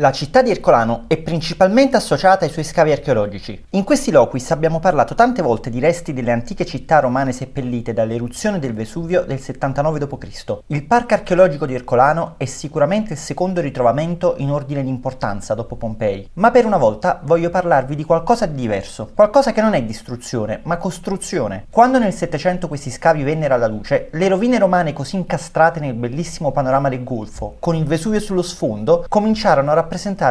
La città di Ercolano è principalmente associata ai suoi scavi archeologici. In questi loquis abbiamo parlato tante volte di resti delle antiche città romane seppellite dall'eruzione del Vesuvio del 79 d.C. Il parco archeologico di Ercolano è sicuramente il secondo ritrovamento in ordine di importanza dopo Pompei, ma per una volta voglio parlarvi di qualcosa di diverso, qualcosa che non è distruzione, ma costruzione. Quando nel 700 questi scavi vennero alla luce, le rovine romane così incastrate nel bellissimo panorama del Golfo, con il Vesuvio sullo sfondo, cominciarono a rappresentare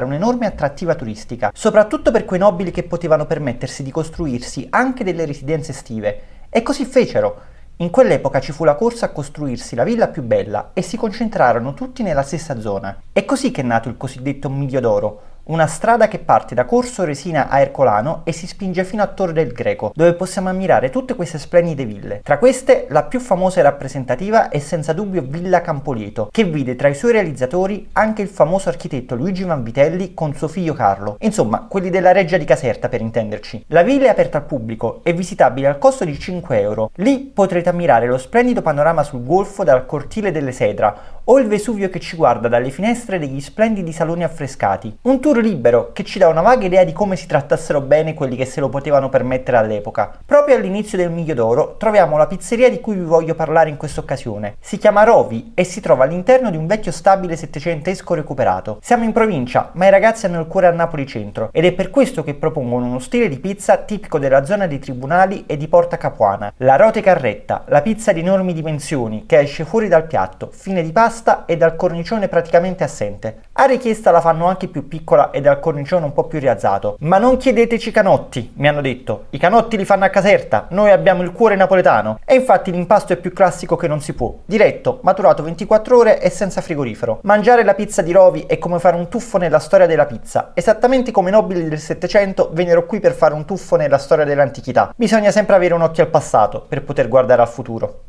un'enorme attrattiva turistica, soprattutto per quei nobili che potevano permettersi di costruirsi anche delle residenze estive. E così fecero. In quell'epoca ci fu la corsa a costruirsi la villa più bella e si concentrarono tutti nella stessa zona. È così che è nato il cosiddetto Miglio d'Oro, una strada che parte da Corso Resina a Ercolano e si spinge fino a Torre del Greco, dove possiamo ammirare tutte queste splendide ville. Tra queste, la più famosa e rappresentativa è senza dubbio Villa Campolieto, che vide tra i suoi realizzatori anche il famoso architetto Luigi Vanvitelli con suo figlio Carlo, insomma, quelli della Reggia di Caserta per intenderci. La villa è aperta al pubblico e visitabile al costo di 5 euro. Lì potrete ammirare lo splendido panorama sul golfo dal cortile delle Sedra o il Vesuvio che ci guarda dalle finestre degli splendidi saloni affrescati. Un tour libero che ci dà una vaga idea di come si trattassero bene quelli che se lo potevano permettere all'epoca. Proprio all'inizio del Miglio d'Oro troviamo la pizzeria di cui vi voglio parlare in questa occasione. Si chiama Rovi e si trova all'interno di un vecchio stabile settecentesco recuperato. Siamo in provincia, ma i ragazzi hanno il cuore a Napoli centro ed è per questo che propongono uno stile di pizza tipico della zona dei tribunali e di Porta Capuana. La rote carretta, la pizza di enormi dimensioni che esce fuori dal piatto, fine di pasta e dal cornicione praticamente assente. A richiesta la fanno anche più piccola e dal cornicione un po' più rialzato. Ma non chiedeteci canotti, mi hanno detto. I canotti li fanno a Caserta, noi abbiamo il cuore napoletano. E infatti l'impasto è più classico che non si può. Diretto, maturato 24 ore e senza frigorifero. Mangiare la pizza di Rovi è come fare un tuffo nella storia della pizza, esattamente come i nobili del Settecento vennero qui per fare un tuffo nella storia dell'antichità. Bisogna sempre avere un occhio al passato per poter guardare al futuro.